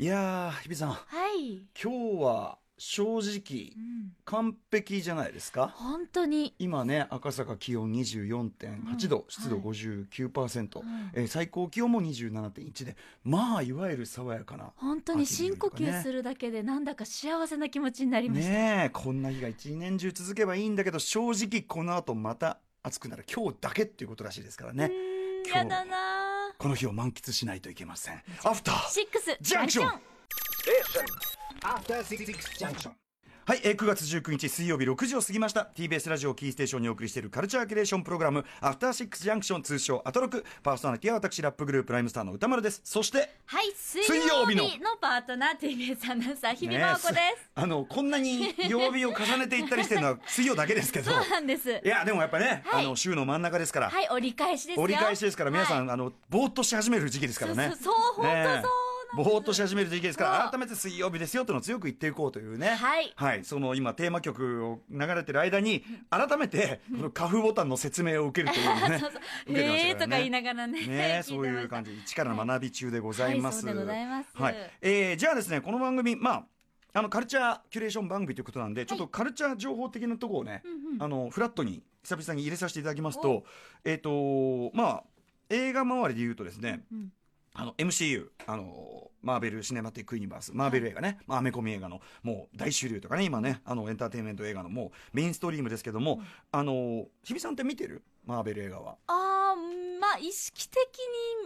いやー日比さん。はい。今日は正直うん、完璧じゃないですか？本当に。今ね赤坂気温24.8度、うん。湿度はい。59%、うんえー最高気温も27.1でまあいわゆる爽やかな本当に深呼吸するだけでなんだか幸せな気持ちになりました。ねえこんな日が一年中続けばいいんだけど正直この後また暑くなる。今日だけっていうことらしいですからね。だなこの日を満喫しないといけません。アフターシックスジャンクション After Six Junction. はい、えー9月19日水曜日6時を過ぎました。TBS ラジオキーステーションにお送りしているカルチャーキュレーションプログラム「アフターシックスジャンクション」通称アトロク。パーソナリティは私ラップグループライムスターの歌丸です。そしてはい、水水曜日のパートナー TBS アナウンサー日比真央子です。ねあのこんなに曜日を重ねていったりしてるのは水曜だけですけど。そうなんです。いやでもやっぱね、はい。あの週の真ん中ですから、はい、折り返しですよ。折り返しですから皆さん、はい。あのぼーっとし始める時期ですからね。そうそう本当そう。なんですぼーっとし始める時期ですから改めて水曜日ですよというのを強く言っていこうというね。はい。その今テーマ曲を流れてる間に改めてこのカフボタンの説明を受けるというね そうそう。受けてましたえーとか言いながらね。ね、聞そういう感じ。じ一からの学び中でございます。はいそうでございます。はい。えーじゃあですねこの番組まああのカルチャーキュレーション番組ということなんで、ちょっとカルチャー情報的なところをね、うんうん。あのフラットに久々に入れさせていただきますと、えっ、とまあ映画周りで言うとですね、うん。あの MCU あのマーベル・シネマティック・ユニバースマーベル映画ね、まあ、アメコミ映画のもう大主流とかね今ねあのエンターテインメント映画のもうメインストリームですけども、あの日比さんって見てる？マーベル映画は。あーまあ意識的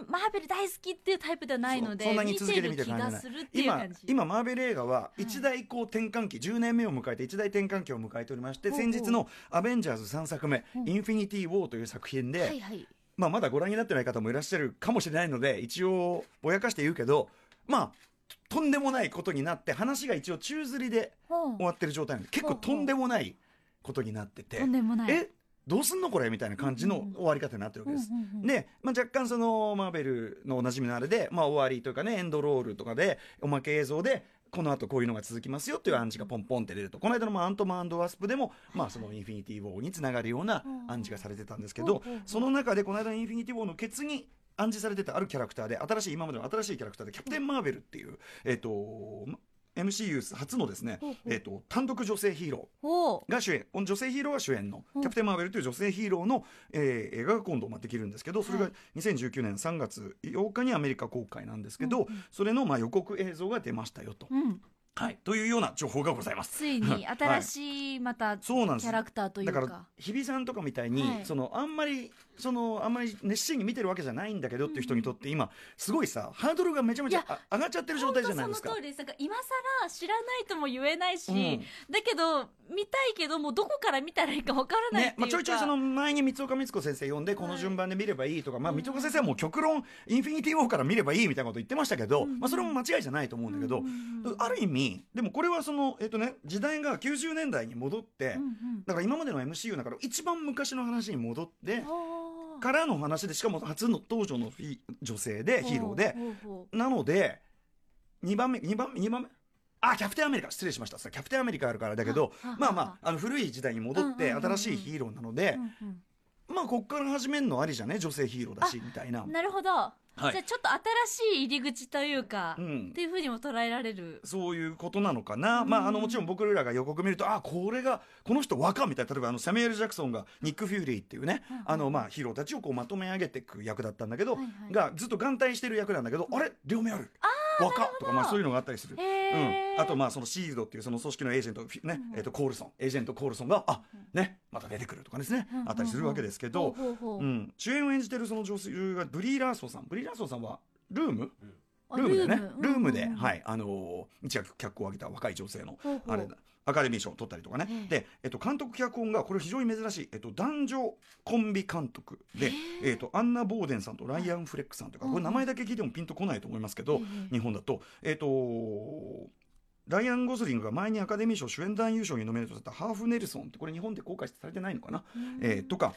にマーベル大好きっていうタイプではないのでそそんなに続けて見てる気がするっていう今感じ今マーベル映画ははい。一大こう転換期、10年目を迎えて一大転換期を迎えておりまして先日の「アベンジャーズ」3作目「うん。インフィニティ・ウォー」という作品で、まあ、まだご覧になってない方もいらっしゃるかもしれないので一応ぼやかして言うけどまあとんでもないことになって話が一応宙吊りで終わってる状態なんで結構とんでもないことになっててとんでもない。えどうすんのこれみたいな感じの終わり方になってるわけです。で、まあ、若干そのマーベルのおなじみのあれで、まあ、終わりというかねエンドロールとかでおまけ映像でこの後こういうのが続きますよっていう暗示がポンポンって出ると。この間のまあアントマンワスプでも、まあ、そのインフィニティ・ウォーにつながるような暗示がされてたんですけどその中でこの間のインフィニティ・ウォーのケツに暗示されてたあるキャラクターで新しい今までの新しいキャラクターでキャプテン・マーベルっていう、えっと MCU 初のですねえっと単独女性ヒーローが主演。女性ヒーローが主演のう。んキャプテン・マーベルという女性ヒーローの、えー映画が今度まあできるんですけどそれがはい2019年3月8日にアメリカ公開なんですけど、うんうん。それのまあ予告映像が出ましたよと、うん。はい、というような情報がございます。ついに新しいまたキそうなんです。ャラクターというか。だから日比さんとかみたいに、はい。そのあんまりそのあんまり熱心に見てるわけじゃないんだけどっていう人にとって今すごいさハードルがめちゃめちゃ上がっちゃってる状態じゃないですか。その通りですなんか今更知らないとも言えないし、うんだけど見たいけどもうどこから見たらいいかわからないっていうか、ねまあ、ちょいちょいその前に三岡光子先生呼んでこの順番で見ればいいとか、まあ、三岡先生はもう極論インフィニティ・ウォーから見ればいいみたいなこと言ってましたけど、うん。まあ、それも間違いじゃないと思うんだけど、うんある意味でもこれはその、えっとね、時代が90年代に戻って、うんうん。だから今までの MCU の中で一番昔の話に戻ってからの話でしかも初の登場の女性でヒーローで。なので2番目2番目2番目？あキャプテンアメリカ。失礼しました。キャプテンアメリカあるからだけどまあまああの古い時代に戻って新しいヒーローなので、まあこっから始めるのありじゃね？女性ヒーローだしみたいな。なるほど、はい。じゃあちょっと新しい入り口というか、うん。っていうふうにも捉えられる。そういうことなのかな、うん。まああのもちろん僕らが予告見るとあこれがこの人若みたい。な例えばあのサミュエル・ジャクソンがニック・フューリーっていうね、うんうん。あのまあヒーローたちをこうまとめ上げていく役だったんだけど、はいはい。がずっと眼帯してる役なんだけど、あれ？両目ある若とかまあそういうのがあったりする。うん、あとまあそのシールドっていうその組織のエージェント、ねえー、とコールソン。エージェントコールソンがあねまた出てくるとかですね、あったりするわけですけど、ほうん、主演を演じてるその女性がブリー・ラーソンさん。ブリー・ラーソンさんはルーム？あルームでね。ルームで、うんうんうん。はい。あのー一躍脚光を上げた若い女性のほうほう。あれだアカデミー賞を取ったりとかね、ええ。で、えっと、監督脚本がこれ非常に珍しい、えっと、男女コンビ監督で、え。っと、アンナ・ボーデンさんとライアン・フレックさんというか、うんこれ名前だけ聞いてもピンとこないと思いますけど、ええ日本だと、えっと、ライアン・ゴズリングが前にアカデミー賞主演男優賞にノミネートされたハーフ・ネルソンってこれ日本で公開されてないのかな、えーとか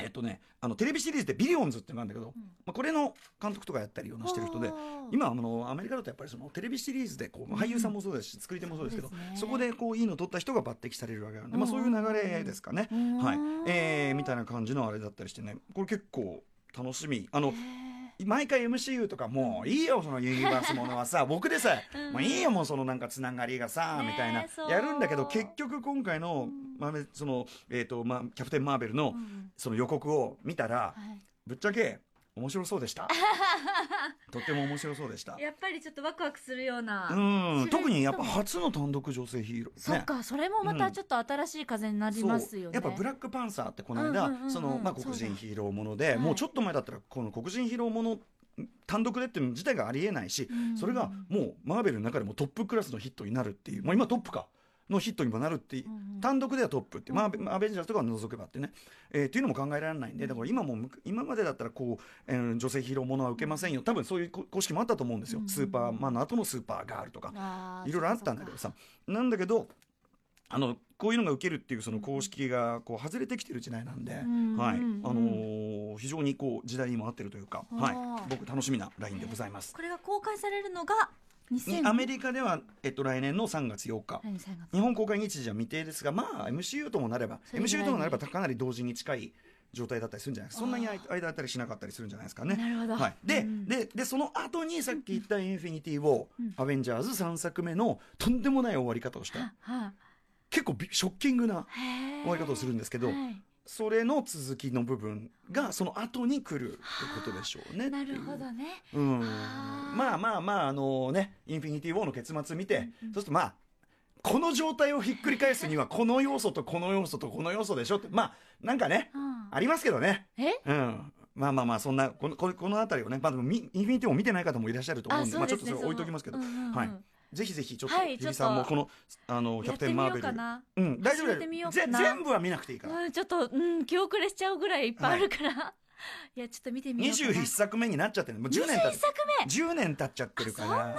えっとね、あのテレビシリーズで「ビリオンズ」ってのがあるんだけど、まあ、これの監督とかやったりようなしてる人ではあ今あのアメリカだとやっぱりそのテレビシリーズでこう俳優さんもそうですし作り手もそうですけどね。そこでこういいの取った人が抜擢されるわけなんで、まあ、うんそういう流れですかね、うん。はい。えーみたいな感じのあれだったりしてね。これ結構楽しみ。あの毎回 MCU とかもういいよそのユニバースものはさ 僕でさえ、うん。もういいよもうそのなんかつながりがさ、みたいな。やるんだけど結局今回の,、まあ、そのえーとまあ、キャプテン・マーベルのうん。その予告を見たらはい。ぶっちゃけ面白そうでした？とっても面白そうでした。やっぱりちょっとワクワクするような。うん。特にやっぱ初の単独女性ヒーローそっか、それもまたちょっと新しい風になりますよね。やっぱブラックパンサーってこの間、そのまあ黒人ヒーローもので、はい。もうちょっと前だったらこの黒人ヒーローもの単独でっていうの自体がありえないし、うん。それがもうマーベルの中でもトップクラスのヒットになるっていう、もう今トップかのヒットにもなるっていう、うんうん。単独ではトップって、まあうんうん。アベンジャーズとかを除けばってね、えーっていうのも考えられないんでだから今もむ今までだったらこう、えー女性ヒーローものは受けませんよ多分そういうこ公式もあったと思うんですよ、うんうんスーパーマンの後のスーパーガールとか。いろいろあったんだけどさ。なんだけどあのこういうのが受けるっていうその公式がこう外れてきてる時代なんで、んはいあうん。のー非常にこう時代にも合ってるというか、はい。僕楽しみなラインでございます。これが公開されるのが2000アメリカでは、えっと、来年の3月8日。来年3月日。本公開日時は未定ですがまあ MCU ともなれば MCU ともなればかなり同時に近い状態だったりするんじゃないですかそんなにあ間あったりしなかったりするんじゃないですかね。なるほど。はい、で,、うんででその後にさっき言った「インフィニティ・ウォー」うん。アベンジャーズ」3作目のとんでもない終わり方をした。はは。結構びショッキングな終わり方をするんですけどはいそれの続きの部分がその後に来るってことでしょうね。なるほどね。うん。まあまあまああのね「インフィニティ・ウォー」の結末見て、うんうん。そうするとまあこの状態をひっくり返すにはこの要素とこの要素とこの要素でしょってまあなんかねうん。ありますけどね。え？うん。まあまあまあそんなこのこの辺りをね、まあ、でもみインフィニティも見てない方もいらっしゃると思うんでまあ、ちょっとそれ置いときますけど、うんうんうん。はいぜひぜひちょっと、はい日比さんもこのあのキャプテン・マーベル。うかなうん大丈夫だよ。全部は見なくていいから、うんちょっとうん気遅れしちゃうぐらいいっぱいあるから。い。やちょっと見てみようかな。21作目になっちゃってる。もう10年経21っ作目。10年経っちゃってるから。あそんなにあ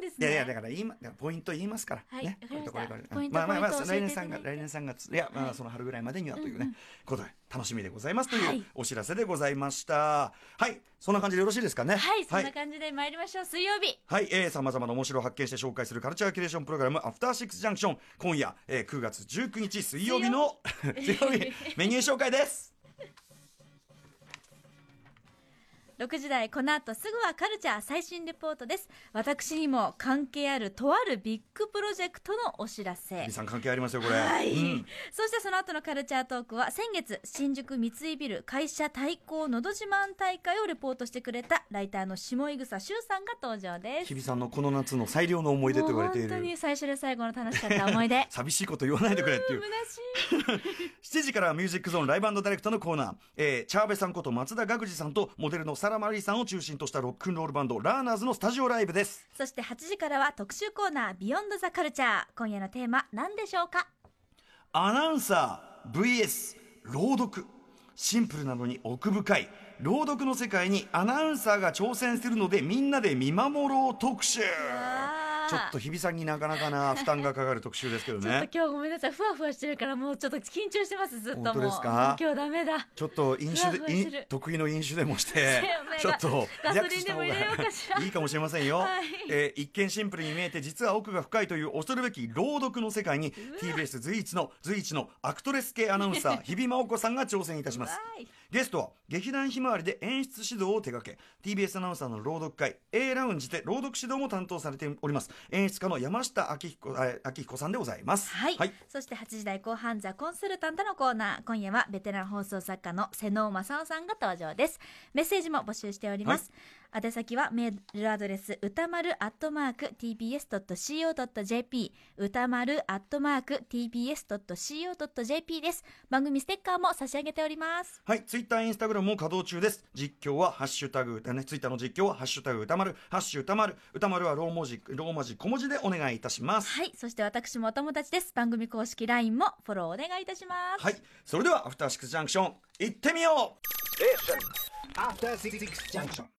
ですね。いやいやだから言いまポイント言いますから、はいね。これこれこれまあまあまあ来年3教えていただいて。月来年3月いやまあはい。その春ぐらいまでにはというね、ことで楽しみでございますとはい。いうお知らせでございました。はい。そんな感じでよろしいですかね。はいそんはない感じで参りましょう。水曜日。はい、えー、様々な面白を発見して紹介するカルチャーキュレーションプログラム、アフターシックスジャンクション。今夜、えー、9月19日水曜日の、水曜日、メニュー紹介です。6時台この後すぐはカルチャー最新レポートです。私にも関係あるとあるビッグプロジェクトのお知らせ。皆さん関係ありますよ、これ。はい、うん。そしてその後のカルチャートークは先月新宿三井ビル会社対抗のど自慢大会をレポートしてくれたライターの下井草修さんが登場です。日比さんのこの夏の最良の思い出と言われている。本当に最初で最後の楽しかった思い出。寂しいこと言わないでくれっていう。虚しい。7時からはミュージックゾーンライブダイレクトのコーナー、えー、チャーベさんこと松田岳司さんとモデルのサラマリーさんを中心としたロックンロールバンドラーナーズのスタジオライブです。そして8時からは特集コーナービヨンドザカルチャー。今夜のテーマ何でしょうか？アナウンサー VS 朗読。シンプルなのに奥深い。朗読の世界にアナウンサーが挑戦するのでみんなで見守ろう特集ちょっと日比さんになかなかな 負担がかかる特集ですけどちょっとね今日ごめんなさい。ふわふわしてるからもうちょっと緊張してますずっともう。本当ですか？今日ダメだ。ちょっと飲酒で得意の飲酒でもして ちょっとガソリンでも入れようかしら。いいかもしれませんよ、はい。えー一見シンプルに見えて実は奥が深いという恐るべき朗読の世界に TBS 随一の随一のアクトレス系アナウンサー 日比真央子さんが挑戦いたします。ゲストは劇団ひまわりで演出指導を手掛け TBS アナウンサーの朗読会 A ラウンジで朗読指導も担当されております演出家の山下明彦あ明彦さんでございます。はい、そして8時台後半ザ・コンサルタントのコーナー。今夜はベテラン放送作家の瀬能正夫さんが登場です。メッセージも募集しております、宛先はメールアドレス歌丸アットマーク tbs.co.jp 歌丸アットマーク tbs.co.jp です番組ステッカーも差し上げておりますはい、ツイッター、インスタグラムも稼働中です。実況はハッシュタグ、ね、ツイッターの実況はハッシュタグ歌丸、ハッシュ歌丸、歌丸はロー文字、ローマ字小文字でお願いいたします。はいそして私もお友達です番組公式 LINE もフォローお願いいたしますはい、それではアフターシックスジャンクション行ってみよう After Six Junction.